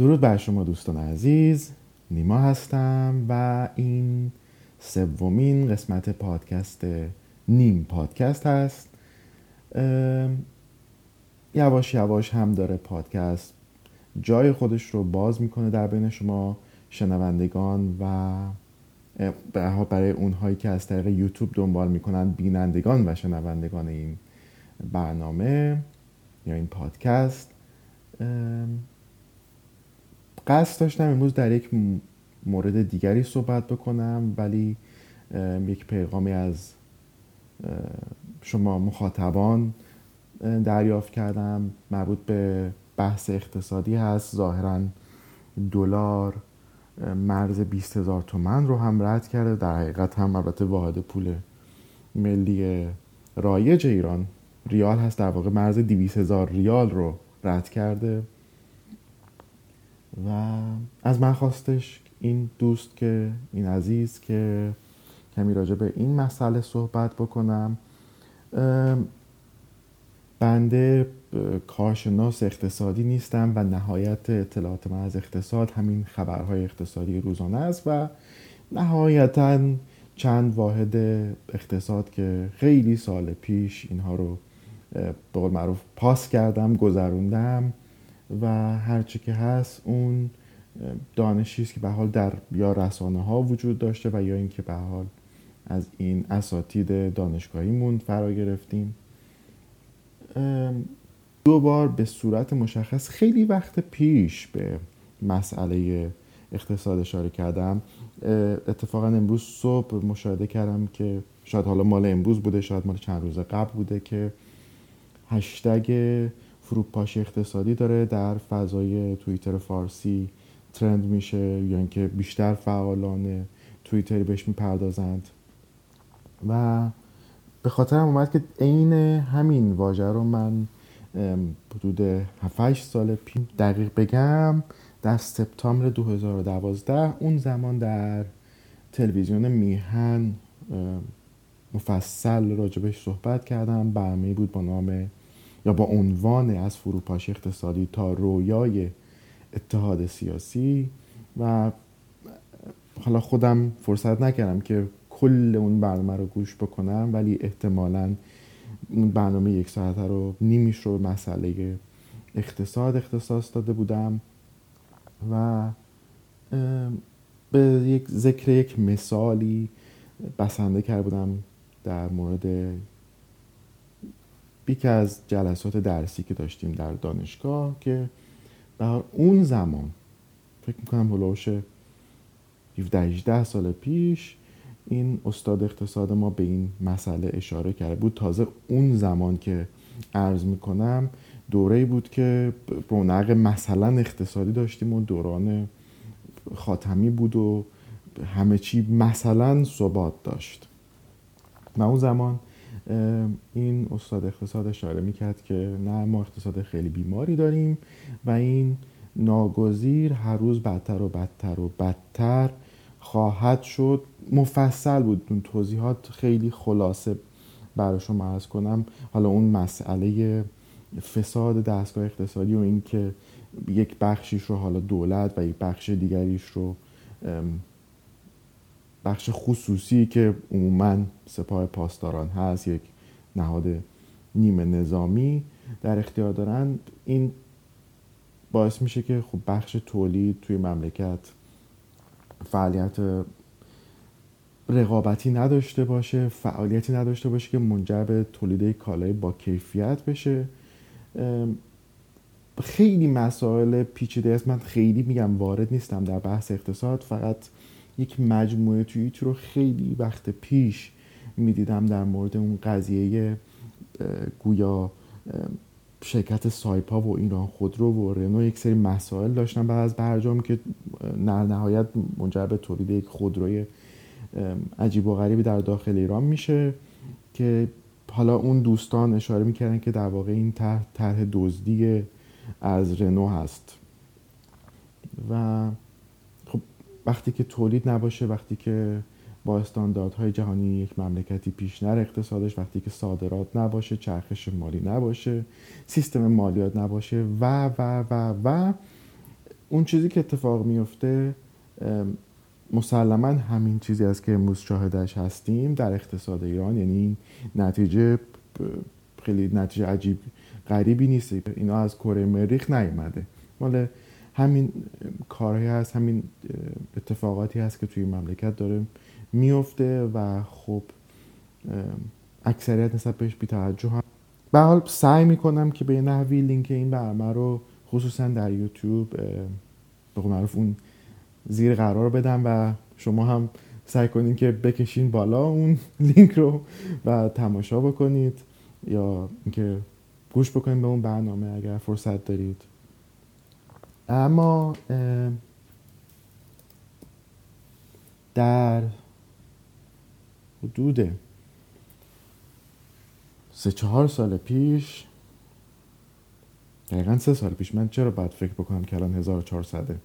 درود بر شما دوستان عزیز. نیما هستم و این سومین قسمت پادکست نیم پادکست هست. یواش یواش هم داره پادکست جای خودش رو باز می‌کنه در بین شما شنوندگان و برای اونهایی که از طریق یوتیوب دنبال می‌کنن بینندگان و شنوندگان این برنامه یا این پادکست. قصد داشتم امروز در یک مورد دیگری صحبت بکنم ولی یک پیغامی از شما مخاطبان دریافت کردم. مربوط به بحث اقتصادی هست. ظاهرا دلار مرز 20 هزار تومن رو هم رد کرده. در حقیقت هم البته واحد پول ملی رایج ایران ریال هست. در واقع مرز 200 هزار ریال رو رد کرده. و از من خواستش این دوست که این عزیز که کمی راجع به این مسئله صحبت بکنم بنده کارشناس اقتصادی نیستم و نهایت اطلاعات من از اقتصاد همین خبرهای اقتصادی روزانه است و نهایتا چند واحد اقتصاد که خیلی سال پیش اینها رو به قول معروف پاس کردم گذروندم. و هرچی که هست اون دانشی است که به حال در یا رسانه ها وجود داشته و یا اینکه به حال از این اساتید دانشگاهیمون فرا گرفتیم. دو بار به صورت مشخص خیلی وقت پیش به مسئله اقتصاد اشاره کردم. اتفاقا امروز صبح مشاهده کردم که شاید حالا مال امروز بوده شاید مال چند روز قبل بوده که هشتگ فروپاشی اقتصادی داره در فضای توییتر فارسی ترند میشه یا اینکه بیشتر فعالان توییتری بهش می‌پردازند. و به خاطرم اومد که عین همین واژه رو من حدود 7 سال پیش دقیق بگم در سپتامبر 2012 اون زمان در تلویزیون میهن مفصل راجبش صحبت کردم. برنامه بود با نام یا با عنوان از فروپاشی اقتصادی تا رویای اتحاد سیاسی و حالا خودم فرصت نکردم که کل اون برنامه رو گوش بکنم ولی احتمالا برنامه یک ساعته رو نیمیش رو مسئله اقتصاد اختصاص داده بودم و به یک ذکر یک مثالی بسنده کرده بودم در مورد یکی از جلسات درسی که داشتیم در دانشگاه که در اون زمان فکر می‌کنم هلوش 17 سال پیش این استاد اقتصاد ما به این مسئله اشاره کرده بود. تازه اون زمان که عرض می‌کنم دوره بود که رونق مثلا اقتصادی داشتیم و دوران خاتمی بود و همه چی مثلا ثبات داشت. و اون زمان این استاد اقتصاد اشاره می‌کرد که نه ما اقتصاد خیلی بیماری داریم و این ناگزیر هر روز بدتر و بدتر و بدتر خواهد شد. مفصل بود. اون توضیحات خیلی خلاصه برای شما عرض کنم. حالا اون مسئله فساد دستگاه اقتصادی و اینکه یک بخشیش رو حالا دولت و یک بخش دیگریش رو بخش خصوصی که عموما سپاه پاسداران هست یک نهاد نیمه نظامی در اختیار دارن این باعث میشه که خب بخش تولید توی مملکت فعالیت رقابتی نداشته باشه فعالیتی نداشته باشه که منجر به تولید کالای با کیفیت بشه. خیلی مسائل پیچیده است. من خیلی میگم وارد نیستم در بحث اقتصاد فقط یک مجموعه توییت رو خیلی وقت پیش می‌دیدم در مورد اون قضیه گویا شرکت سایپا و ایران خودرو و رنو یک سری مسائل داشتن بعد از برجام که در نهایت منجر به تولید یک خودروی عجیب و غریبی در داخل ایران میشه که حالا اون دوستان اشاره می‌کردن که در واقع این طرح دزدی از رنو هست. و وقتی که تولید نباشه وقتی که با استانداردهای جهانی یک مملکتی پیش نره اقتصادش وقتی که صادرات نباشه چرخش مالی نباشه سیستم مالیات نباشه و و و و اون چیزی که اتفاق میفته مسلما همین چیزی است که امروز شاهدش هستیم در اقتصاد ایران. یعنی نتیجه خیلی نتیجه عجیب غریبی نیست. اینا از کره مریخ نیومده. مال همین کارهایی هست همین اتفاقاتی هست که توی مملکت داره میفته و خب اکثریت نسبت بهش بیتوجه هم. به حال سعی می‌کنم که به نحوی لینک این برنامه رو خصوصا در یوتیوب به معروف اون زیر قرار بدم و شما هم سعی کنید که بکشین بالا اون لینک رو و تماشا بکنید یا اینکه گوش بکنید به اون برنامه اگر فرصت دارید. اما در حدود سه چهار سال پیش دقیقا سه سال پیش من چرا باید فکر بکنم که الان 1400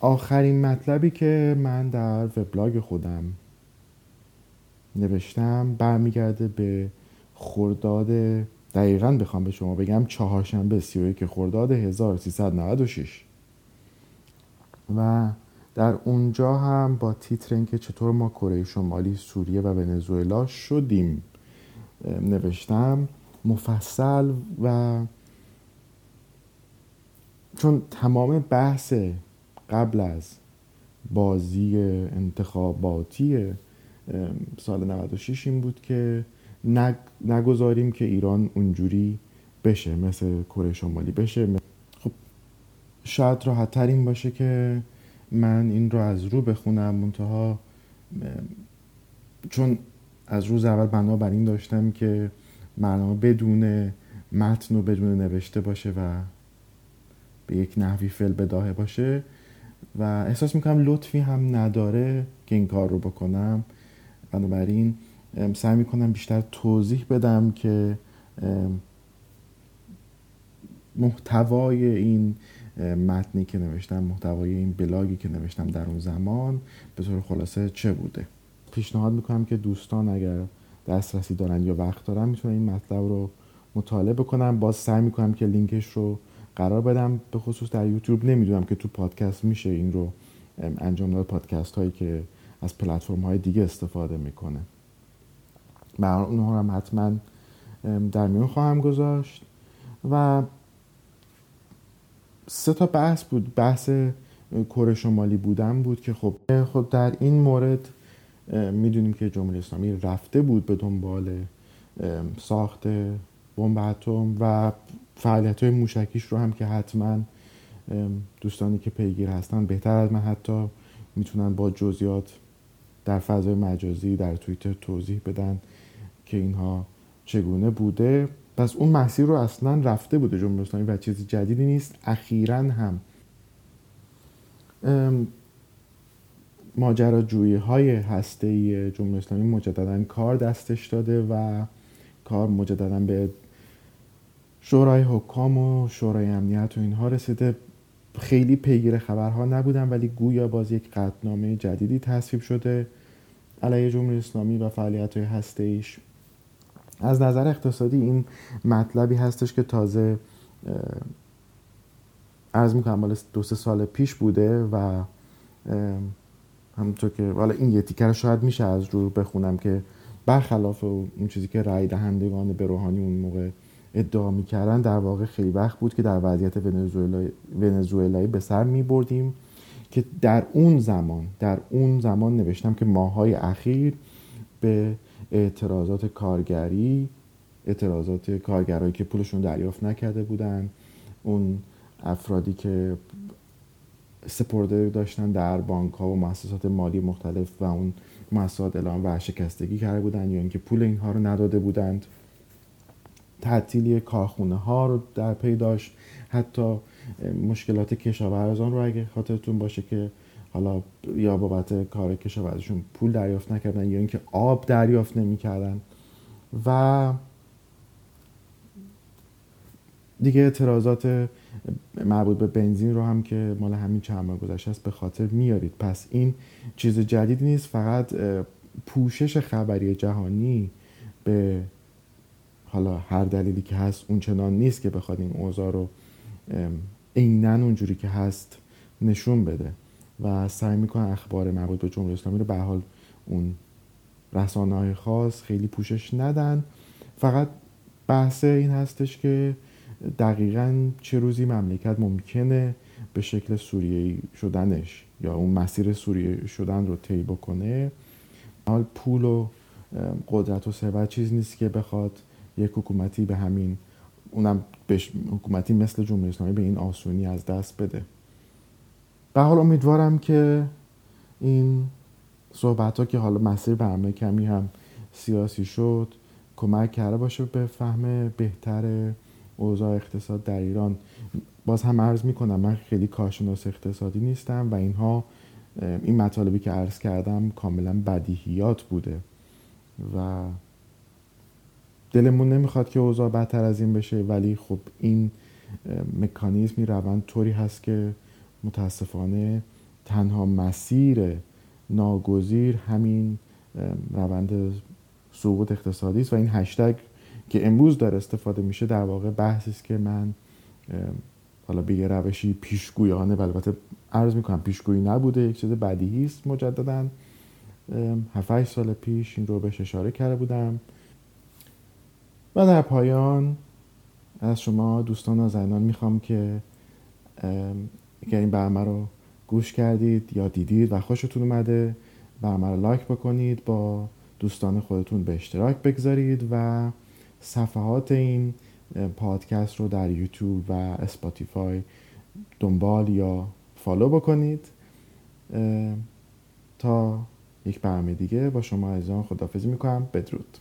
آخرین مطلبی که من در وبلاگ خودم نوشتم برمیگرده به خرداد دقیقا بخوام به شما بگم چهارشنبه 31 خرداد 1396 و در اونجا هم با تیتر اینکه چطور ما کره شمالی سوریه و ونزوئلا شدیم نوشتم مفصل و چون تمام بحث قبل از بازی انتخاباتی سال 96 این بود که نگذاریم که ایران اونجوری بشه مثل کره شمالی بشه. خب شاید راحت این باشه که من این رو از رو بخونم منتها چون از روز اول بنا بر این داشتم که برنامه بدون متن و بدون نوشته باشه و به یک نحوی فل بداهه باشه. و احساس می‌کنم لطفی هم نداره که این کار رو بکنم. بنابراین سعی می‌کنم بیشتر توضیح بدم که محتوای این متنی که نوشتم محتوای این بلاگی که نوشتم در اون زمان به طور خلاصه چه بوده؟ پیشنهاد می‌کنم که دوستان اگر دسترسی دارن یا وقت دارن می‌تونن این مطلب رو مطالعه بکنم باز سعی می‌کنم که لینکش رو قرار بدم. به خصوص در یوتیوب نمی‌دونم که تو پادکست میشه این رو انجام داد. پادکست هایی که از پلتفرم های دیگه استفاده می‌کنه. برای اونها هم حتما در میون خواهم گذاشت. و سه تا بحث بود. بحث کره شمالی بودن بود که خب خب در این مورد می‌دونیم که جمهوری اسلامی رفته بود به دنبال ساخت بمب اتم و فعالیت های موشکیش رو هم که حتما دوستانی که پیگیر هستن بهتر از من حتی می‌تونن با جزئیات در فضای مجازی در توییتر توضیح بدن. که اینها چگونه بوده. پس اون مسیر رو اصلا رفته بوده جمهوری اسلامی و چیز جدیدی نیست اخیرا هم. ماجراجویی های هسته جمهوری اسلامی مجددا کار دستش داده و کار مجددا به شورای حکام و شورای امنیت و اینها رسیده. خیلی پیگیر خبرها نبودن ولی گویا باز یک قطنامه جدیدی تصویب شده علیه جمهوری اسلامی و فعالیت های هسته ایش از نظر اقتصادی این مطلبی هستش که تازه از می‌کنم مال دو سه سال پیش بوده و همونطور که حالا این یه تیکر شاید میشه از رو بخونم که برخلاف اون چیزی که رای دهندگان به روحانی اون موقع ادعا می‌کردن در واقع خیلی وقت بود که در وضعیت ونزوئلایی به سر میبردیم که در اون زمان در اون زمان نوشتم که ماهای اخیر به اعتراضات کارگری اعتراضات کارگرایی که پولشون دریافت نکرده بودن. اون افرادی که سپرده داشتن در بانک ها و مؤسسات مالی مختلف و اون مؤسسات اعلام ورشکستگی کرده بودن یا اینکه پول اینها رو نداده بودند. تعطیلی کارخونه ها رو در پی داشت. حتی مشکلات کشاورزان رو اگه خاطرتون باشه که حالا یا بابت کار کشاورزشون پول دریافت نکردن یا اینکه آب دریافت نمی‌کردن. و دیگه اعتراضات مربوط به بنزین رو هم که مال همین چند ماه گذشته است به خاطر میارید. پس این چیز جدیدی نیست فقط پوشش خبری جهانی به حالا هر دلیلی که هست اون چنان نیست که بخواد این اوضاع رو عینا اونجوری که هست نشون بده. و سعی می‌کنن اخبار مربوط به جمهوری اسلامی رو به حال اون رسانه های خاص خیلی پوشش ندن. فقط بحث این هستش که دقیقا چه روزی مملکت ممکنه به شکل سوریه شدنش یا اون مسیر سوریه شدن رو طی بکنه. حال پول و قدرت و ثروت چیز نیست که بخواد یک حکومتی به همین اونم حکومتی مثل جمهوری اسلامی به این آسونی از دست بده. به حال امیدوارم که این صحبت ها که حالا مسیر برنامه کمی هم سیاسی شد کمک کرده باشه به فهم بهتر اوضاع اقتصاد در ایران. باز هم عرض می‌کنم من خیلی کارشناس اقتصادی نیستم و اینها این مطالبی که عرض کردم کاملا بدیهیات بوده و دلمون نمی‌خواد که اوضاع بدتر از این بشه ولی خب این مکانیزمی روند طوری هست که متاسفانه تنها مسیر ناگزیر همین روند سقوط اقتصادی است و این هشتگ که امروز داره استفاده میشه در واقع بحثی است که من حالا به یه روشی پیشگویانه و البته عرض می‌کنم پیشگویی نبوده یک چیز بدیهی است مجددا. 7 سال پیش این رو بهش اشاره کرده بودم. و در پایان از شما دوستان نازنینان می‌خوام که اگر این برنامه رو گوش کردید یا دیدید و خوشتون اومده برنامه رو لایک بکنید با دوستان خودتون به اشتراک بگذارید و صفحات این پادکست رو در یوتیوب و اسپاتیفای دنبال یا follow بکنید. تا یک برنامه دیگه با شما عزیزان خدافزی می‌کنم. بدرود.